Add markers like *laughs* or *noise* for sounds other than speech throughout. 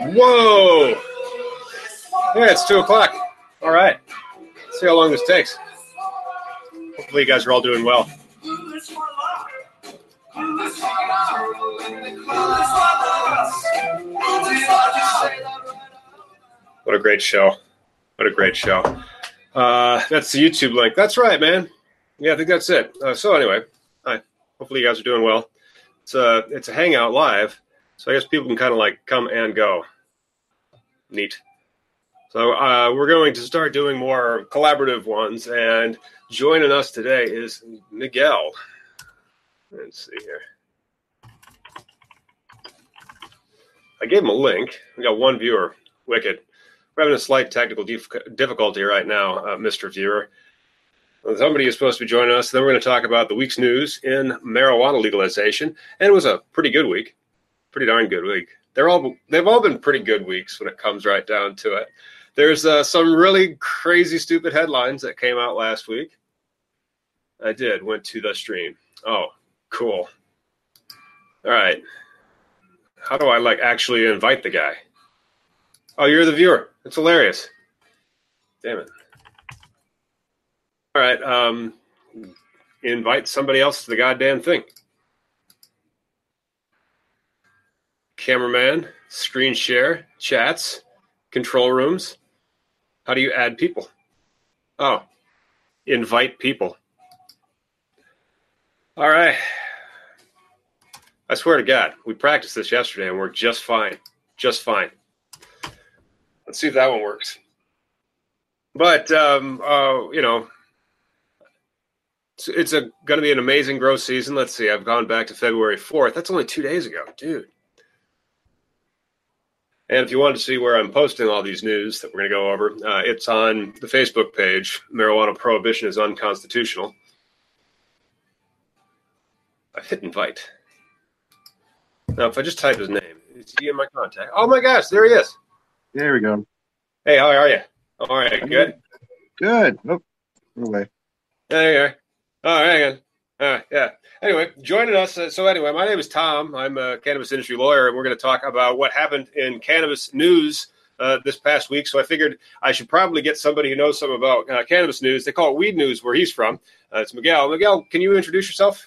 Whoa! Yeah, it's two o'clock. All right. Let's see how long this takes. Hopefully, you guys are all doing well. What a great show. What a great show. Uh, that's the YouTube link. That's right, man. Yeah, I think that's it. Uh, so anyway, hi. Hopefully you guys are doing well. It's a it's a hangout live, so I guess people can kind of like come and go. Neat. So uh, we're going to start doing more collaborative ones, and joining us today is Miguel. Let's see here. I gave him a link. We got one viewer. Wicked. We're having a slight technical dif- difficulty right now, uh, Mr. Viewer. Somebody is supposed to be joining us. Then we're going to talk about the week's news in marijuana legalization, and it was a pretty good week, pretty darn good week. They're all they've all been pretty good weeks when it comes right down to it. There's uh, some really crazy, stupid headlines that came out last week. I did went to the stream. Oh, cool. All right. How do I like actually invite the guy? Oh, you're the viewer. It's hilarious. Damn it. All right. Um, invite somebody else to the goddamn thing. Cameraman, screen share, chats, control rooms. How do you add people? Oh, invite people. All right. I swear to God, we practiced this yesterday and we're just fine. Just fine. Let's see if that one works. But, um, uh, you know, it's, it's going to be an amazing growth season. Let's see. I've gone back to February 4th. That's only two days ago, dude. And if you want to see where I'm posting all these news that we're going to go over, uh, it's on the Facebook page. Marijuana prohibition is unconstitutional. I've hit invite. Now, if I just type his name, is he in my contact? Oh my gosh, there he is. There we go. Hey, how are you? All right, good. Good. Oh, away. There you are. All right, again. Right, yeah. Anyway, joining us. Uh, so, anyway, my name is Tom. I'm a cannabis industry lawyer, and we're going to talk about what happened in cannabis news uh, this past week. So, I figured I should probably get somebody who knows some about uh, cannabis news. They call it weed news where he's from. Uh, it's Miguel. Miguel, can you introduce yourself?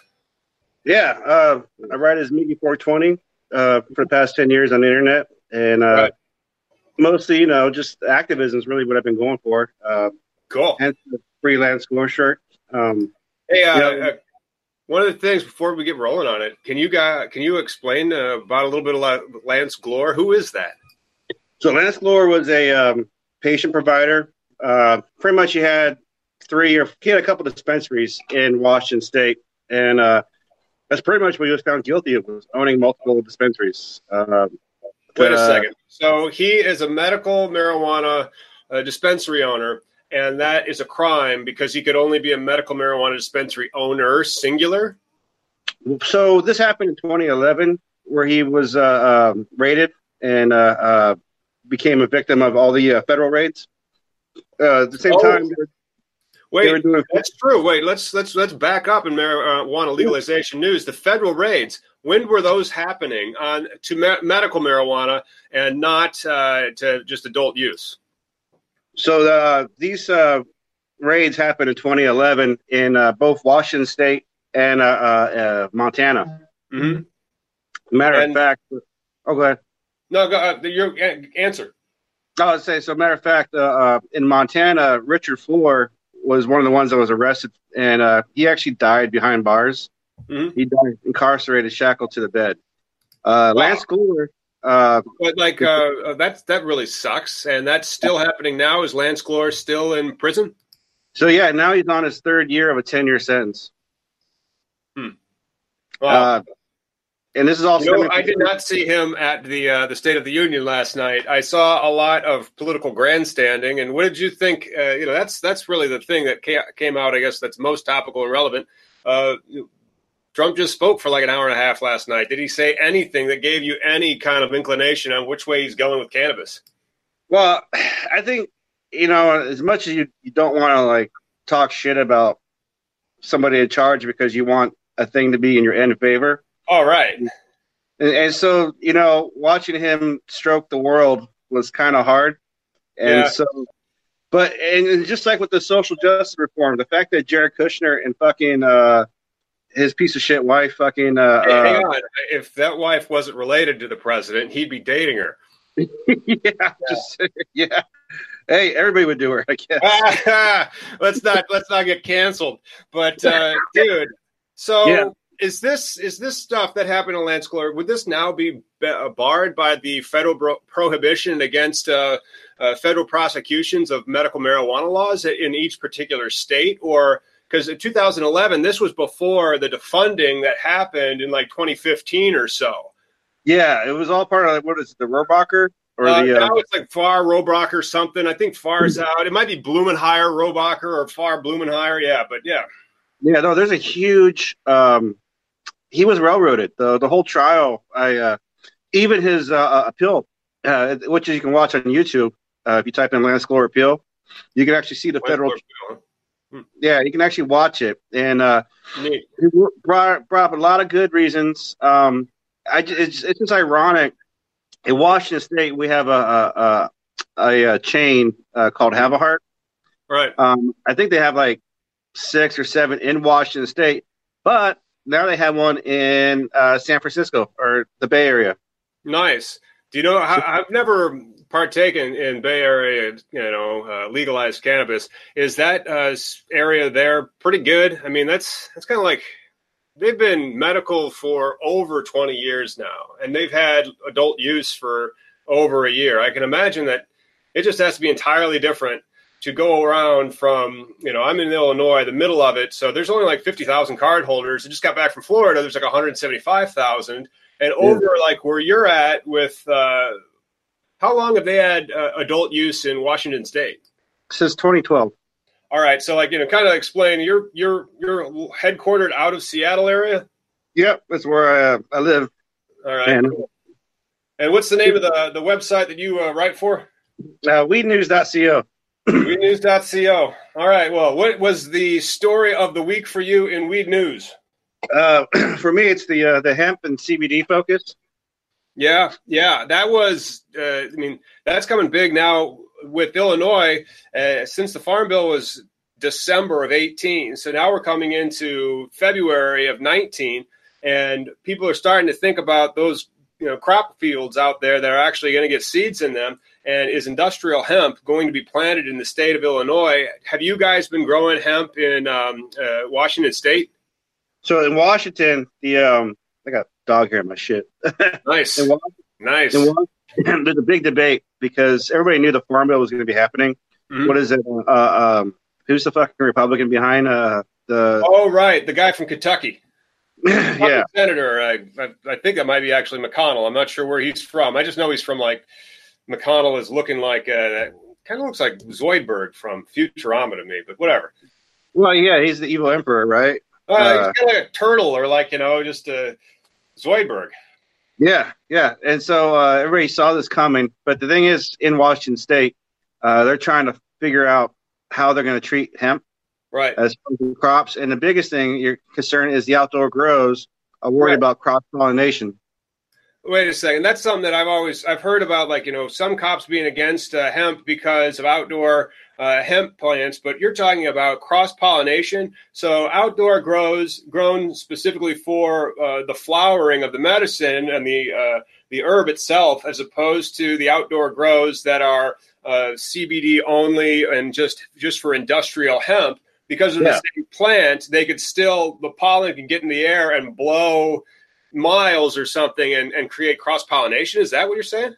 Yeah, uh, I write as Miggy 420 uh, for the past 10 years on the internet. And uh, Right. mostly, you know, just activism is really what I've been going for. Uh, Cool. the free Lance Glore shirt. Um, Hey, uh, Yeah. One of the things before we get rolling on it, can you guys can you explain uh, about a little bit of Lance Glore? Who is that? so Lance Glore was a um, patient provider. Uh, pretty much he had three or he had a couple dispensaries in Washington State. And uh, that's pretty much what he was found guilty of was owning multiple dispensaries. Um, Wait a uh, second. So he is a medical marijuana uh, dispensary owner, and that is a crime because he could only be a medical marijuana dispensary owner, singular. So this happened in 2011, where he was uh, um, raided and uh, uh, became a victim of all the uh, federal raids. Uh, at the same Oh. time, wait, doing- that's true. Wait, let's let's let's back up in marijuana legalization news. The federal raids. When were those happening on to me- medical marijuana and not uh, to just adult use? So uh, these uh, raids happened in 2011 in uh, both Washington State and uh, uh, uh, Montana. Mm-hmm. Matter And- of fact, oh, go ahead. No, go, uh, your answer. I would say so. Matter of fact, in Montana, Richard Flor was one of the ones that was arrested, and uh, he actually died behind bars. Mhm. He died incarcerated, shackled to the bed. Uh, Lance Glore, uh, But like uh, uh, that's that really sucks, and that's still happening now. Is Lance Glore still in prison? so yeah, now he's on his third year of a ten-year sentence. Wow. Uh, and this is also. You know, I did not see him at the uh, the State of the Union last night. I saw a lot of political grandstanding. And what did you think? Uh, you know, that's that's really the thing that ca- came out. I guess that's most topical and relevant. Uh, Trump just spoke for like an hour and a half last night. Did he say anything that gave you any kind of inclination on which way he's going with cannabis? Well, I think you know as much as you you don't want to like talk shit about somebody in charge because you want a thing to be in your end favor. All right. And and, so you know, watching him stroke the world was kind of hard, and Yeah. so. But and and just like with the social justice reform, the fact that Jared Kushner and fucking uh, his piece of shit wife fucking uh, Hey, hang uh, on. If that wife wasn't related to the president, he'd be dating her. *laughs* yeah, just *laughs* yeah. Hey, everybody would do her, I guess. *laughs* let's not let's not get canceled. But uh, dude, so Yeah. is this is this stuff that happened in Lance Glore? Would this now be barred by the federal bro- prohibition against uh, uh, federal prosecutions of medical marijuana laws in each particular state, or because in 2011 this was before the defunding that happened in like 2015 or so. Yeah, it was all part of what is it, the Rohrabacher or Uh, the uh, now it's like Farr Rohrabacher or something. I think Farr's out. It might be Blumenauer Rohrabacher or Farr Blumenauer. Yeah, but yeah. yeah. No, there's a huge. Um, he was railroaded. the The whole trial. I uh, even his uh, uh, appeal, uh, which you can watch on YouTube. Uh, if you type in Lance Glore appeal, you can actually see the federal. Yeah, you can actually watch it, and uh, Neat. he brought brought up a lot of good reasons. Um, I it's it's just ironic. In Washington State, we have a a, a, a, a chain uh, called Have a Heart. Right. Um, I think they have like six or seven in Washington State, but now they have one in uh, San Francisco or the Bay Area. Nice. Do you know? I, I've never partaken in Bay Area, you know, uh, legalized cannabis. Is that uh, area there pretty good? I mean, that's that's kind of like they've been medical for over 20 years now, and they've had adult use for over a year. I can imagine that it just has to be entirely different to go around from, you know, I'm in Illinois, the middle of it, so there's only like 50,000 card holders. I just got back from Florida, there's like 175,000. And over like where you're at with, uh, how long have they had uh, adult use in Washington State? Since 2012. All right, so like you know, kind of explain. You're you're you're headquartered out of Seattle area. Yep, that's where I, uh, I live. All right, And and what's the name of the the website that you uh, write for? uh, weednews.co. Weednews.co. All right. Well, what was the story of the week for you in Weed News? Uh, *clears throat* for me, it's the uh, the hemp and CBD focus. Yeah, yeah, that was. Uh, I mean, that's coming big now with Illinois. Uh, since the Farm Bill was December of eighteen, so now we're coming into February of nineteen, and people are starting to think about those you know crop fields out there that are actually going to get seeds in them. And is industrial hemp going to be planted in the state of Illinois? Have you guys been growing hemp in um, uh, Washington State? So in Washington, the um, I got dog hair in my shit. *laughs* Nice, In Wa- nice. in Wa- *clears throat* there's a big debate because everybody knew the farm bill was going to be happening. Mhm. What is it? Uh, um, who's the fucking Republican behind uh, the? Oh, right, the guy from Kentucky. *clears throat* yeah, senator. I, I, I think that might be actually McConnell. I'm not sure where he's from. I just know he's from like McConnell is looking like uh, kind of looks like Zoidberg from Futurama to me, but whatever. well, yeah, he's the evil emperor, right? Uh, Uh, he's kind of like a turtle or like you know just a Zoidberg. Yeah, yeah. And so uh, everybody saw this coming. But the thing is, in Washington State, uh, they're trying to figure out how they're going to treat hemp Right. as crops. And the biggest thing you're concerned is the outdoor grows are worried Right. about cross pollination. Wait a second. That's something that I've always I've heard about, like you know, some cops being against uh, hemp because of outdoor uh, hemp plants, but you're talking about cross pollination. So outdoor grows grown specifically for uh, the flowering of the medicine and the uh, the herb itself, as opposed to the outdoor grows that are uh, CBD only and just just for industrial hemp. Because of Yeah. the same plant, they could still the pollen can get in the air and blow miles or something and, and create cross pollination. Is that what you're saying?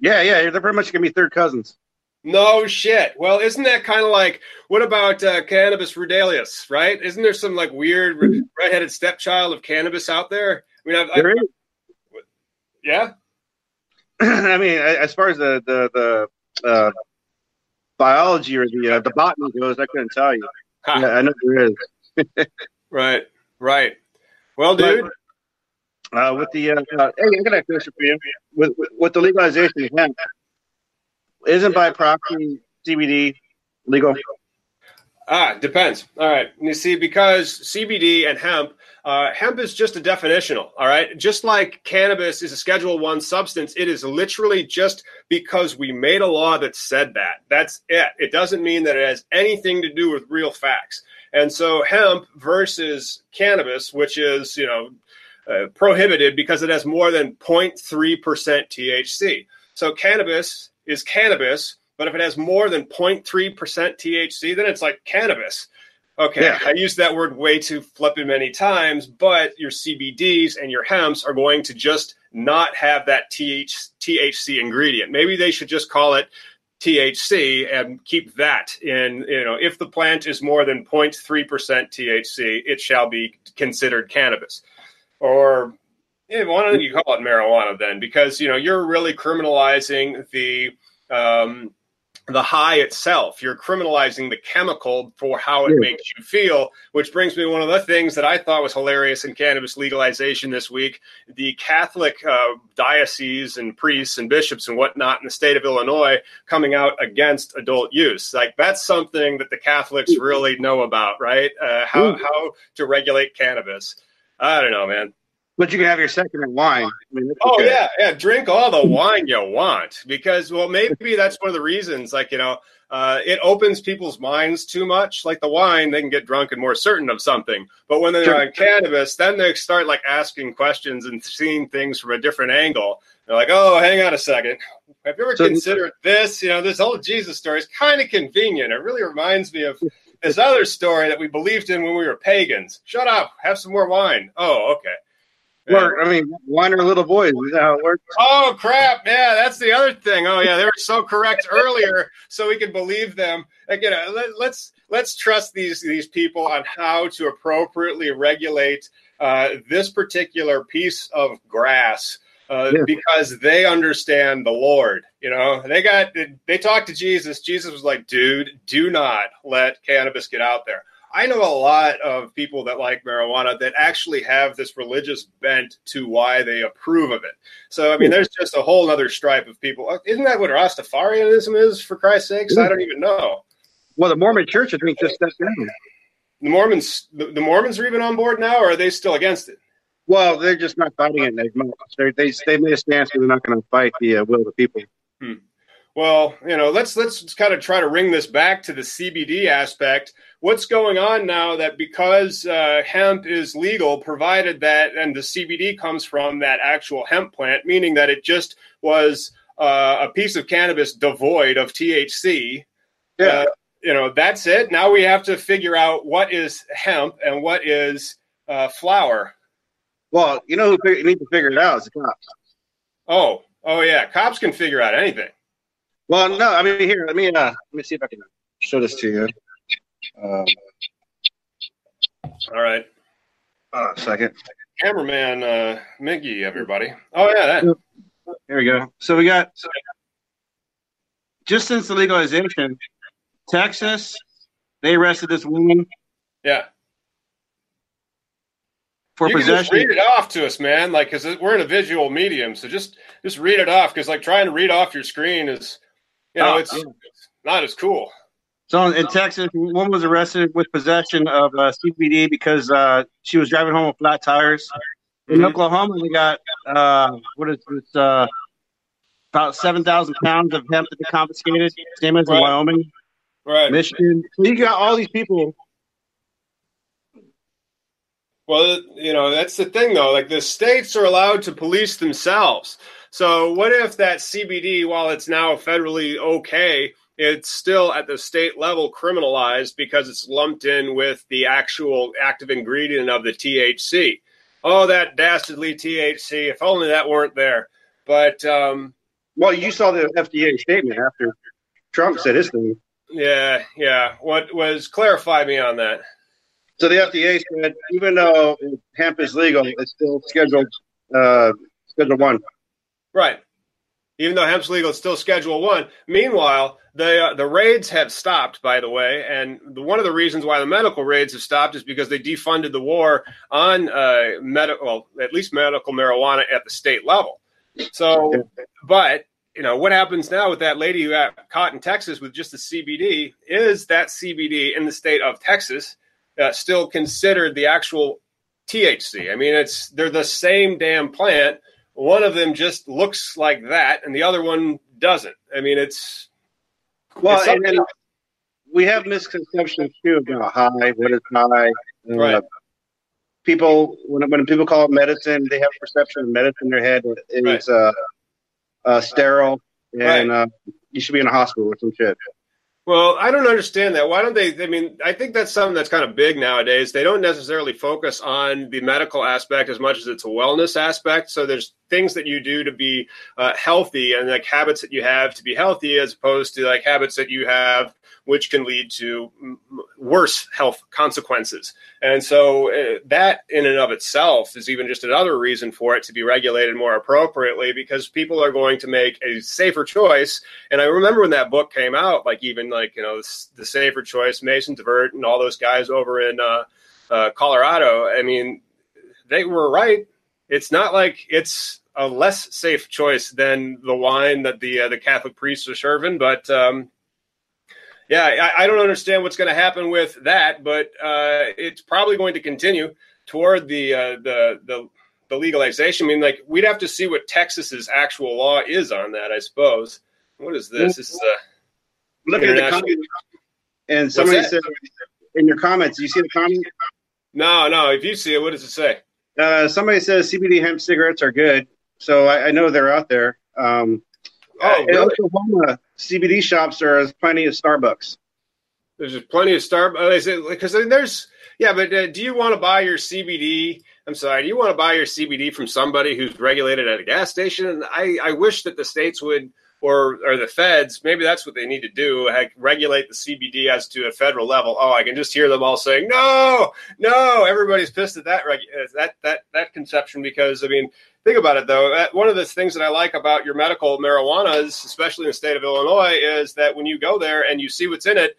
Yeah, yeah. They're pretty much going to be third cousins. No shit. Well, isn't that kind of like what about uh, cannabis ruderalis? Right? Isn't there some like weird re- redheaded stepchild of cannabis out there? I mean, I've, I, There is. yeah. *clears throat* I mean, as far as the the the uh, biology or the uh, the botany goes, I couldn't tell you. Yeah, I know there is. *laughs* Right. Right. Well, dude. Uh, with the uh, uh, hey, I got a question for you. With, with with the legalization of hemp, isn't by proxy CBD legal? Ah, depends. All right. You see, because CBD and hemp, uh, hemp is just a definitional. All right. Just like cannabis is a Schedule One substance, it is literally just because we made a law that said that. That's it. It doesn't mean that it has anything to do with real facts. And so, hemp versus cannabis, which is you know uh, prohibited because it has more than 0.3% THC. So, cannabis is cannabis but if it has more than 0.3% THC, then it's like cannabis. Okay, yeah. I used that word way too flippant many times, but your CBDs and your hemps are going to just not have that TH, THC ingredient. Maybe they should just call it THC and keep that in, you know, if the plant is more than 0.3% THC, it shall be considered cannabis. Or yeah, why don't you call it marijuana then? Because, you know, you're really criminalizing the um, the high itself. You're criminalizing the chemical for how it yeah. makes you feel, which brings me to one of the things that I thought was hilarious in cannabis legalization this week. The Catholic uh, dioceses and priests and bishops and whatnot in the state of Illinois coming out against adult use. Like that's something that the Catholics really know about, right? Uh, how, how to regulate cannabis. I don't know, man. But you can have your second in wine. I mean, oh yeah, yeah. Drink all the wine you want because well, maybe that's one of the reasons. Like you know, uh, it opens people's minds too much. Like the wine, they can get drunk and more certain of something. But when they're sure. on cannabis, then they start like asking questions and seeing things from a different angle. They're like, "Oh, hang on a second. Have you ever so, considered this? You know, this whole Jesus story is kind of convenient. It really reminds me of." This other story that we believed in when we were pagans. Shut up. Have some more wine. Oh, okay. I mean, wine are little boys. Is that how it works? Oh crap! Yeah, that's the other thing. Oh yeah, they were so correct earlier, so we can believe them. Again, let, let's let's trust these these people on how to appropriately regulate uh, this particular piece of grass. Uh, yeah. because they understand the Lord. You know, they got they talked to Jesus. Jesus was like, "Dude, do not let cannabis get out there." I know a lot of people that like marijuana that actually have this religious bent to why they approve of it. So, I mean, there's just a whole other stripe of people. Uh, isn't that what Rastafarianism is, for Christ's sakes? I don't even know. Well, the Mormon church, I think, just stepped down. The Mormons, the, Mormons are even on board now, or are they still against it? Well, they're just not fighting it as much. They're, they they made a stance that they're not going to fight the uh, will of the people. Hmm. Well, you know, let's let's kind of try to ring this back to the CBD aspect. What's going on now that because uh, hemp is legal, provided that and the CBD comes from that actual hemp plant, meaning that it just was uh, a piece of cannabis devoid of THC. Yeah. Uh, you know, that's it. Now we have to figure out what is hemp and what is uh, flower. Well, you know who needs to figure it out is the cops. Oh, oh yeah, cops can figure out anything. Well, no, I mean here. Let me uh, let me see if I can show this to you. Um, All right. Uh, second. Cameraman uh, Miggy, everybody. Oh yeah, that. Here we go. So we got just since the legalization, Texas, they arrested this woman. Yeah. For you possession. read it off to us, man. Like, because we're in a visual medium, so just just read it off. Because like trying to read off your screen is you know, oh, it's, it's not as cool. So in Texas, one was arrested with possession of uh, CBD because uh, she was driving home with flat tires. In mm-hmm. Oklahoma, they got uh, what is this? Uh, about seven thousand pounds of hemp that they confiscated. Same as right. in Wyoming, right? Michigan. So you got all these people. Well, you know that's the thing, though. Like the states are allowed to police themselves. So what if that CBD, while it's now federally okay, it's still at the state level criminalized because it's lumped in with the actual active ingredient of the THC. Oh, that dastardly THC! If only that weren't there. But um, well, you saw the FDA statement after Trump said his thing. Yeah, yeah. What was clarify me on that? So the FDA said even though hemp is legal, it's still scheduled uh, Schedule One. Right. Even though hemp's legal, it's still Schedule One. Meanwhile, the uh, the raids have stopped, by the way, and the, one of the reasons why the medical raids have stopped is because they defunded the war on uh, medical, well, at least medical marijuana at the state level. So, but you know what happens now with that lady who got caught in Texas with just the CBD? Is that CBD in the state of Texas uh, still considered the actual THC? I mean, it's they're the same damn plant. One of them just looks like that, and the other one doesn't. I mean, it's well, it's and we have misconceptions too about high. What is high? Uh, right. People when when people call it medicine, they have a perception of medicine in their head. It's right. uh, uh, sterile, and right. uh, you should be in a hospital or some shit. Well, I don't understand that. Why don't they? I mean, I think that's something that's kind of big nowadays. They don't necessarily focus on the medical aspect as much as it's a wellness aspect. So there's things that you do to be uh, healthy and like habits that you have to be healthy, as opposed to like habits that you have which can lead to worse health consequences. And so uh, that in and of itself is even just another reason for it to be regulated more appropriately because people are going to make a safer choice. And I remember when that book came out, like even like, you know, the, the safer choice, Mason Tvert and all those guys over in uh, uh, Colorado. I mean, they were right. It's not like it's a less safe choice than the wine that the uh, the Catholic priests are serving, but um, yeah, I, I don't understand what's going to happen with that, but uh, it's probably going to continue toward the, uh, the the the legalization. I mean, like we'd have to see what Texas's actual law is on that. I suppose. What is this? This is uh, look at the comment. And somebody said in your comments, you see the comment? No, no. If you see it, what does it say? Uh, somebody says CBD hemp cigarettes are good, so I, I know they're out there. Um, oh, really? Oklahoma, CBD shops, are plenty of Starbucks. There's just plenty of Starbucks because there's yeah, but uh, do you want to buy your CBD? I'm sorry, do you want to buy your CBD from somebody who's regulated at a gas station? And I, I wish that the states would or or the feds maybe that's what they need to do like, regulate the cbd as to a federal level oh i can just hear them all saying no no everybody's pissed at that that that that conception because i mean Think about it though. One of the things that I like about your medical marijuana, especially in the state of Illinois, is that when you go there and you see what's in it,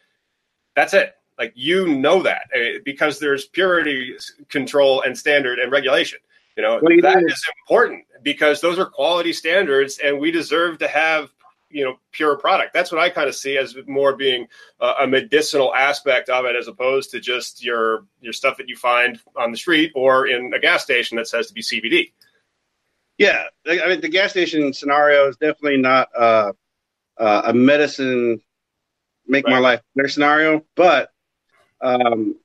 that's it. Like you know that eh, because there's purity control and standard and regulation. You know that is important because those are quality standards, and we deserve to have you know pure product. That's what I kind of see as more being a medicinal aspect of it, as opposed to just your your stuff that you find on the street or in a gas station that says to be CBD. Yeah, I mean the gas station scenario is definitely not uh, uh, a medicine make right. my life better scenario, but um,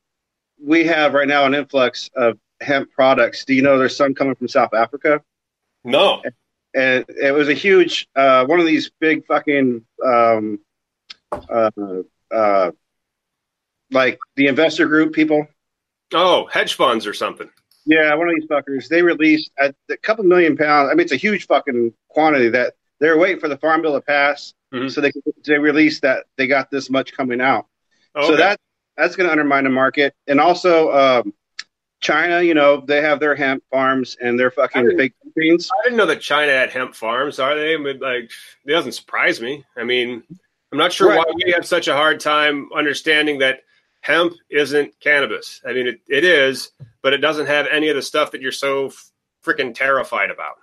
we have right now an influx of hemp products. Do you know there's some coming from South Africa? No. And it was a huge uh, one of these big fucking um, uh, uh, like the investor group people. Oh, hedge funds or something. Yeah, one of these fuckers. They released a, a, couple million pounds. I mean, it's a huge fucking quantity that they're waiting for the farm bill to pass, mm-hmm. so they they release that they got this much coming out. Okay. So that that's going to undermine the market, and also um, China. You know, they have their hemp farms and their fucking fake beans. I didn't know that China had hemp farms. Are they? I mean, like, it doesn't surprise me. I mean, I'm not sure right. why we have such a hard time understanding that hemp isn't cannabis. I mean, it, it is, but it doesn't have any of the stuff that you're so freaking terrified about.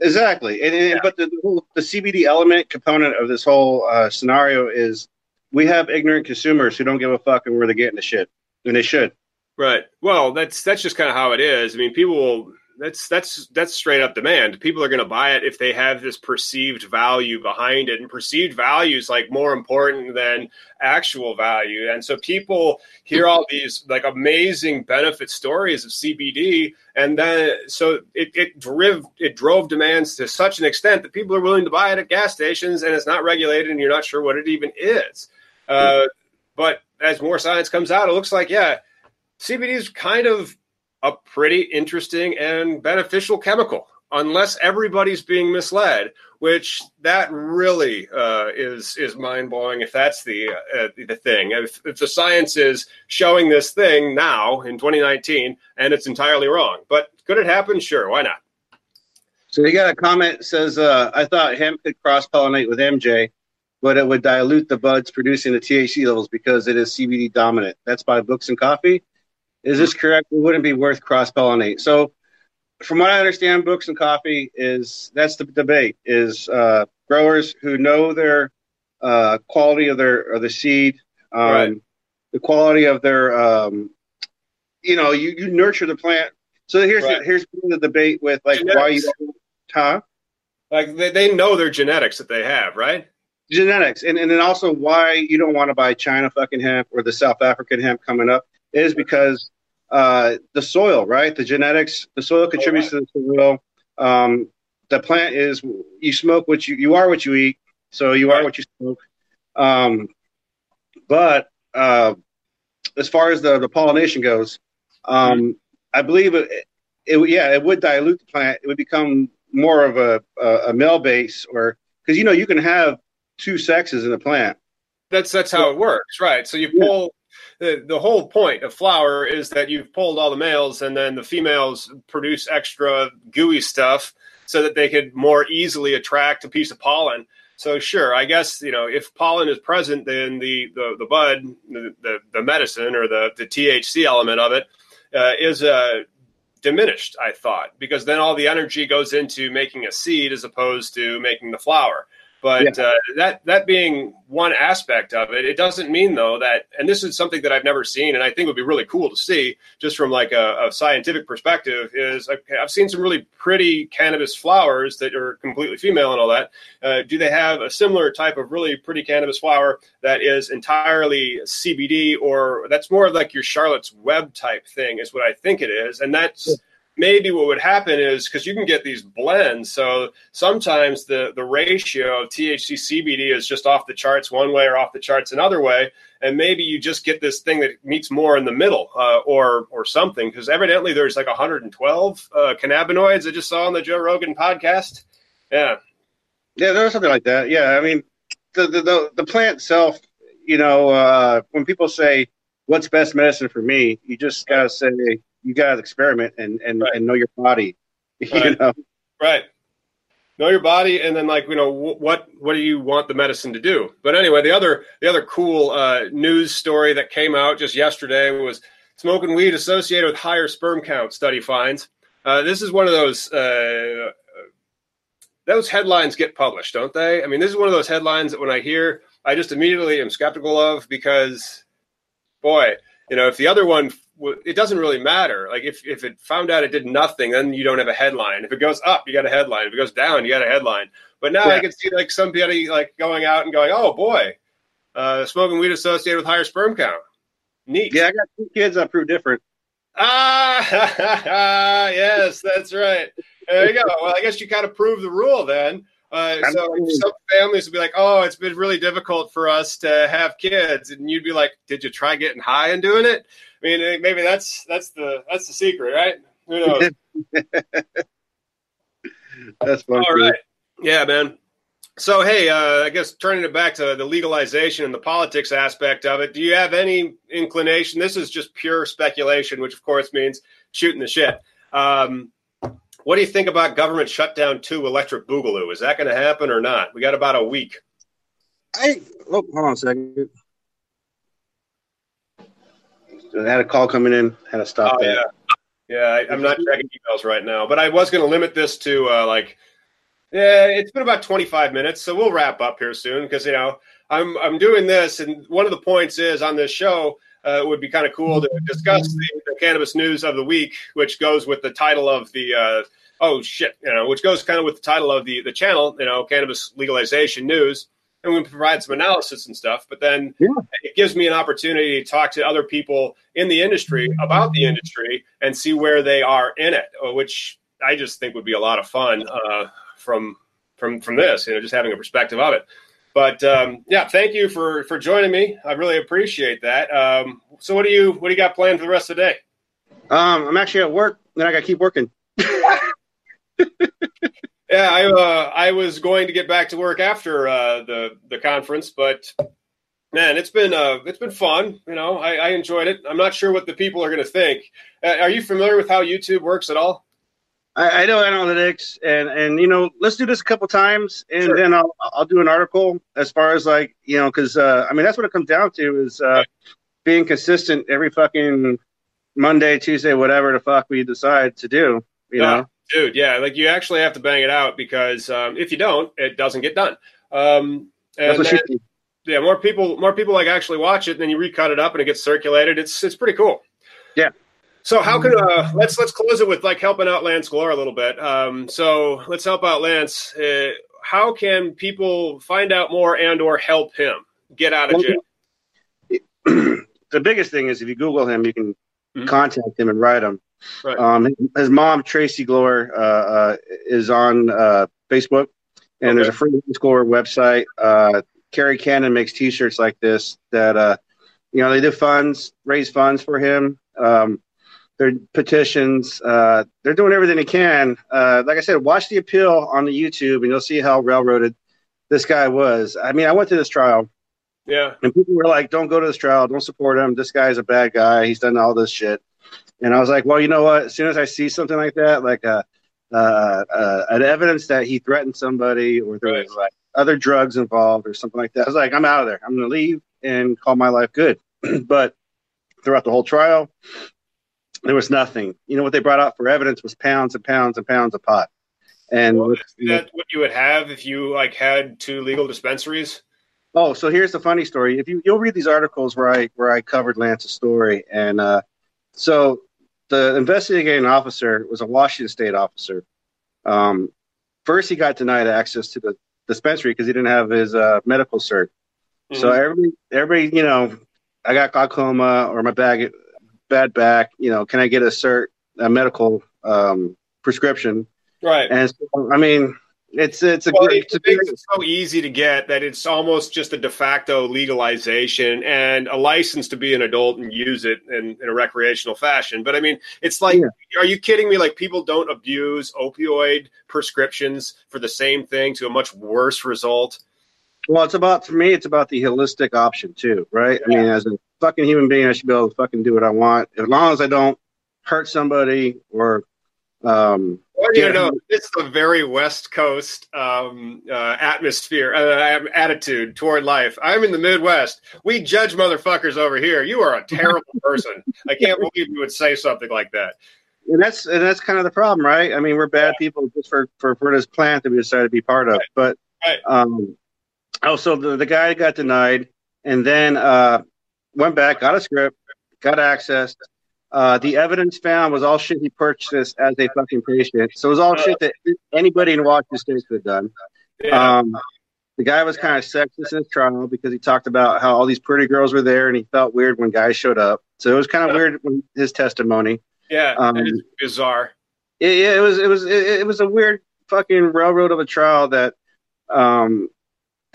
Exactly, and, and yeah. but the, the CBD element component of this whole uh, scenario is we have ignorant consumers who don't give a fuck and where they're getting the shit, and they should. Right. Well, that's that's just kind of how it is. I mean, people will that's that's that's straight up demand. People are going to buy it if they have this perceived value behind it, and perceived value is like more important than actual value. And so people hear all these like amazing benefit stories of CBD, and then so it it drove it drove demands to such an extent that people are willing to buy it at gas stations, and it's not regulated, and you're not sure what it even is. Uh, but as more science comes out, it looks like yeah, CBD is kind of a pretty interesting and beneficial chemical unless everybody's being misled which that really uh, is is mind blowing if that's the uh, the thing. If, if the science is showing this thing now in 2019 and it's entirely wrong. But could it happen? Sure why not? So you got a comment says uh, i thought hemp could cross pollinate with mj but it would dilute the buds producing the thc levels because it is cbd dominant. That's by books and coffee is this correct? It wouldn't be worth cross pollinate. So, from what I understand, books and coffee is that's the debate. Is uh, growers who know their uh, quality of their of the seed, um, right. the quality of their, um, you know, you, you nurture the plant. So here's right. the, here's the debate with like genetics. why you, huh? Like they, they know their genetics that they have, right? Genetics, and and then also why you don't want to buy China fucking hemp or the South African hemp coming up is because uh, the soil, right? The genetics, the soil contributes oh, right. to the soil. Um, the plant is you smoke what you you are what you eat, so you right. are what you smoke. Um, but uh, as far as the, the pollination goes, um. I believe it, it, yeah it would dilute the plant. It would become more of a a, a male base, or because you know you can have two sexes in a plant. That's that's how it works, right? So you pull the, the whole point of flower is that you've pulled all the males and then the females produce extra gooey stuff so that they could more easily attract a piece of pollen. So sure, I guess you know if pollen is present, then the the, the bud, the, the, the medicine or the the THC element of it uh, is uh, diminished. I thought because then all the energy goes into making a seed as opposed to making the flower. But yeah. uh, that that being one aspect of it, it doesn't mean though that, and this is something that I've never seen, and I think would be really cool to see, just from like a, a scientific perspective. Is I've seen some really pretty cannabis flowers that are completely female and all that. Uh, do they have a similar type of really pretty cannabis flower that is entirely CBD, or that's more of like your Charlotte's Web type thing? Is what I think it is, and that's. Yeah maybe what would happen is because you can get these blends so sometimes the the ratio of thc cbd is just off the charts one way or off the charts another way and maybe you just get this thing that meets more in the middle uh, or or something because evidently there's like 112 uh, cannabinoids i just saw on the joe rogan podcast. Yeah. Yeah there's something like that. Yeah i mean the the, the, the plant itself you know uh, when people say what's best medicine for me? you just gotta say you got to experiment and and, right. and know your body. *laughs* Right. You know? Right. Know your body, and then like you know what what do you want the medicine to do? But anyway, the other the other cool uh, news story that came out just yesterday was smoking weed associated with higher sperm count. Study finds. Uh, this is one of those uh, those headlines get published, don't they? I mean, this is one of those headlines that when I hear, I just immediately am skeptical of because, boy, you know, if the other one it doesn't really matter. Like if, if it found out it did nothing, then you don't have a headline. If it goes up, you got a headline. If it goes down, you got a headline. But now yeah. I can see like somebody like going out and going, oh boy, uh, smoking weed associated with higher sperm count. Neat. Yeah, I got two kids that prove different. Ah, *laughs* yes, that's right. There you go. Well, I guess you kind of prove the rule then. Uh, so some families would be like, "Oh, it's been really difficult for us to have kids," and you'd be like, "Did you try getting high and doing it?" I mean, maybe that's that's the that's the secret, right? Who knows? *laughs* that's fun. All right, yeah, man. So, hey, uh, I guess turning it back to the legalization and the politics aspect of it, do you have any inclination? This is just pure speculation, which of course means shooting the shit. Um, what do you think about government shutdown to electric boogaloo? Is that going to happen or not? We got about a week. I oh, hold on a second. I had a call coming in. Had to stop oh, that. Yeah, yeah. I, am not checking emails right now, but I was going to limit this to uh, like, yeah, it's been about 25 minutes, so we'll wrap up here soon because you know I'm I'm doing this, and one of the points is on this show. Uh, it would be kind of cool to discuss the, the, cannabis news of the week, which goes with the title of the uh, oh shit, you know, which goes kind of with the title of the the channel, you know, cannabis legalization news and we provide some analysis and stuff. But then yeah. it gives me an opportunity to talk to other people in the industry about the industry and see where they are in it, uh, which I just think would be a lot of fun uh, from from from this. You know, just having a perspective of it. But um, yeah, thank you for for joining me. I really appreciate that. Um, so, what do you what do you got planned for the rest of the day? Um, I'm actually at work. Then I got to keep working. *laughs* Yeah, I uh, I was going to get back to work after uh, the the conference, but man, it's been uh, it's been fun. You know, I, I enjoyed it. I'm not sure what the people are going to think. Uh, are you familiar with how YouTube works at all? I, I know analytics, and and you know, let's do this a couple times, and sure. then I'll I'll do an article as far as like you know, because uh, I mean that's what it comes down to is uh, being consistent every fucking Monday, Tuesday, whatever the fuck we decide to do. You yeah. know. dude. Yeah, like you actually have to bang it out because um, if you don't, it doesn't get done. Um, and then, yeah, more people, more people like actually watch it, and then you recut it up and it gets circulated. It's it's pretty cool. Yeah. So how can uh, let's let's close it with like helping out Lance Glore a little bit. Um, so let's help out Lance. Uh, how can people find out more and or help him get out of jail? *clears throat* the biggest thing is if you Google him, you can mm-hmm. contact him and write him. Right. Um, his mom, Tracy Glore, uh, uh, is on uh, Facebook, and okay. there's a free Glore website. Uh, Carrie Cannon makes T-shirts like this that uh, you know they do funds, raise funds for him. Um, their petitions. Uh, they're doing everything they can. Uh, like I said, watch the appeal on the YouTube, and you'll see how railroaded this guy was. I mean, I went to this trial. Yeah. And people were like, "Don't go to this trial. Don't support him. This guy's a bad guy. He's done all this shit." And I was like, "Well, you know what? As soon as I see something like that, like a, uh, uh, uh, an evidence that he threatened somebody or there right. was like other drugs involved or something like that, I was like, I'm out of there. I'm going to leave and call my life good." *clears throat* but throughout the whole trial, there was nothing. You know what they brought out for evidence was pounds and pounds and pounds of pot. And well, that what you would have if you like had two legal dispensaries? Oh, so here's the funny story. If you you'll read these articles where I where I covered Lance's story, and uh, so the investigating officer was a Washington State officer. Um, first, he got denied access to the dispensary because he didn't have his uh, medical cert. Mm-hmm. So everybody, everybody, you know, I got glaucoma or my bag bad back. You know, can I get a cert, a medical um, prescription? Right. And so, I mean, it's it's a well, great. It makes it so easy to get that it's almost just a de facto legalization and a license to be an adult and use it in, in a recreational fashion. But I mean, it's like, yeah. are you kidding me? Like people don't abuse opioid prescriptions for the same thing to a much worse result. Well, it's about for me. It's about the holistic option too, right? Yeah. I mean, as a fucking human being, I should be able to fucking do what I want as long as I don't hurt somebody or. Um, well, you know, it's a very West Coast um, uh, atmosphere, uh, attitude toward life. I'm in the Midwest. We judge motherfuckers over here. You are a terrible *laughs* person. I can't believe you would say something like that. And that's and that's kind of the problem, right? I mean, we're bad yeah. people just for, for for this plant that we decided to be part of. Right. But right. um, oh, so the the guy got denied, and then uh, went back, got a script, got access. Uh, the evidence found was all shit he purchased as a fucking patient. So it was all shit that anybody in Washington State could have done. Yeah. Um, the guy was kind of sexist in his trial because he talked about how all these pretty girls were there and he felt weird when guys showed up. So it was kind of weird when his testimony. Yeah, um, bizarre. It, it was it was it, it was a weird fucking railroad of a trial that um,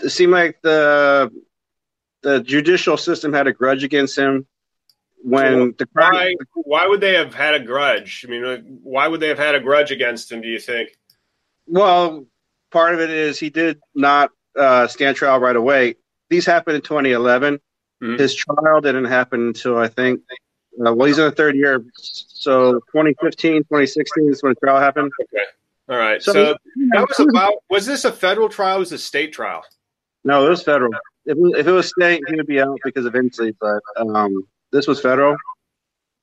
it seemed like the the judicial system had a grudge against him when the crime, why why would they have had a grudge? I mean, why would they have had a grudge against him? Do you think? Well, part of it is he did not uh, stand trial right away. These happened in 2011. Mm-hmm. His trial didn't happen until I think. Uh, well, he's in the third year, so 2015, 2016 is when the trial happened. Okay. All right. So, so that was about. Was this a federal trial? was a state trial? No, it was federal if, if it was state, he would be out because of Inslee, but um, this was federal.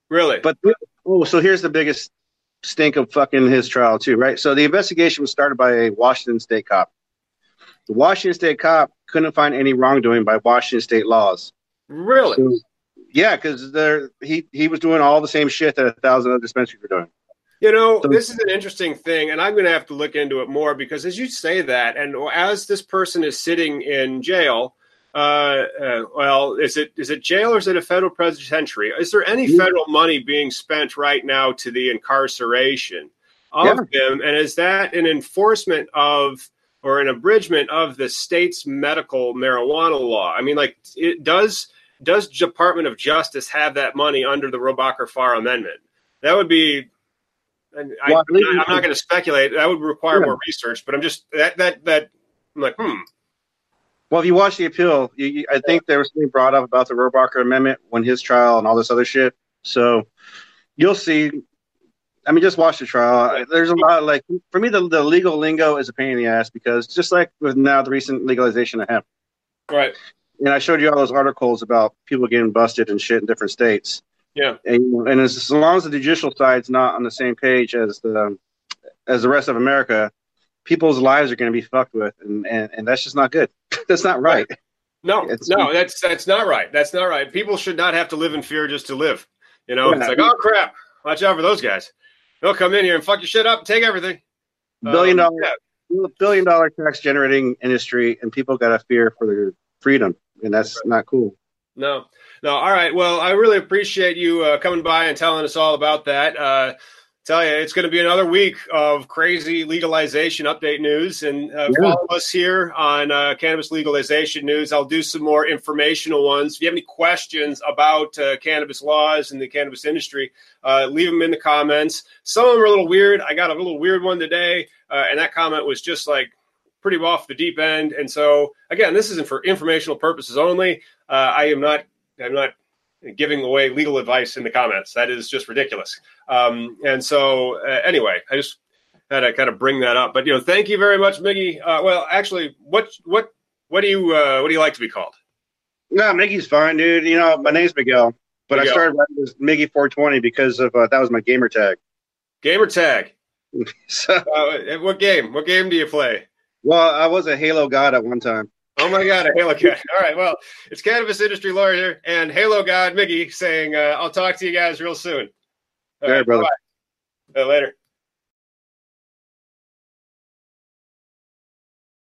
Really? But oh, so here's the biggest stink of fucking his trial too, right? So the investigation was started by a Washington State cop. The Washington State cop couldn't find any wrongdoing by Washington State laws. Really? So, yeah, because he he was doing all the same shit that a thousand other dispensaries were doing. You know, this is an interesting thing, and I'm going to have to look into it more because as you say that, and as this person is sitting in jail, uh, uh, well, is it is it jail or is it a federal penitentiary? Is there any federal money being spent right now to the incarceration of yeah. them? And is that an enforcement of or an abridgment of the state's medical marijuana law? I mean, like, it does does Department of Justice have that money under the Rohrabacher Farr Amendment? That would be. And I, am not going to speculate. That would require yeah. more research, but I'm just that that that I'm like, hmm well, if you watch the appeal, you, you, I think there was something brought up about the Rohrabacher Amendment when his trial and all this other shit. So you'll see. I mean, just watch the trial. There's a lot like for me, the, the legal lingo is a pain in the ass because just like with now the recent legalization of hemp, right? And I showed you all those articles about people getting busted and shit in different states. Yeah, and, and as, as long as the judicial side's not on the same page as the as the rest of America, people's lives are going to be fucked with, and, and, and that's just not good. *laughs* that's not right. No, it's, no, that's that's not right. That's not right. People should not have to live in fear just to live. You know, yeah. it's like, oh crap, watch out for those guys. They'll come in here and fuck your shit up and take everything. Billion um, dollar, yeah. billion dollar tax generating industry, and people got to fear for their freedom, and that's right. not cool. No, no. All right. Well, I really appreciate you uh, coming by and telling us all about that. Uh, tell you, it's going to be another week of crazy legalization update news. And uh, yeah. follow us here on uh, cannabis legalization news. I'll do some more informational ones. If you have any questions about uh, cannabis laws and the cannabis industry, uh, leave them in the comments. Some of them are a little weird. I got a little weird one today, uh, and that comment was just like pretty off the deep end. And so, again, this isn't for informational purposes only. Uh, I am not. I'm not giving away legal advice in the comments. That is just ridiculous. Um, and so, uh, anyway, I just had to kind of bring that up. But you know, thank you very much, Miggy. Uh, well, actually, what what what do you uh, what do you like to be called? No, Miggy's fine, dude. You know, my name's Miguel, but Miguel. I started writing as Miggy 420 because of uh, that was my gamer tag. Gamer tag. *laughs* so, uh, what game? What game do you play? Well, I was a Halo god at one time. Oh my God, a Halo God. All right, well, it's cannabis industry lawyer here and Halo God Miggy saying, uh, I'll talk to you guys real soon. All, All right, brother. Bye. later.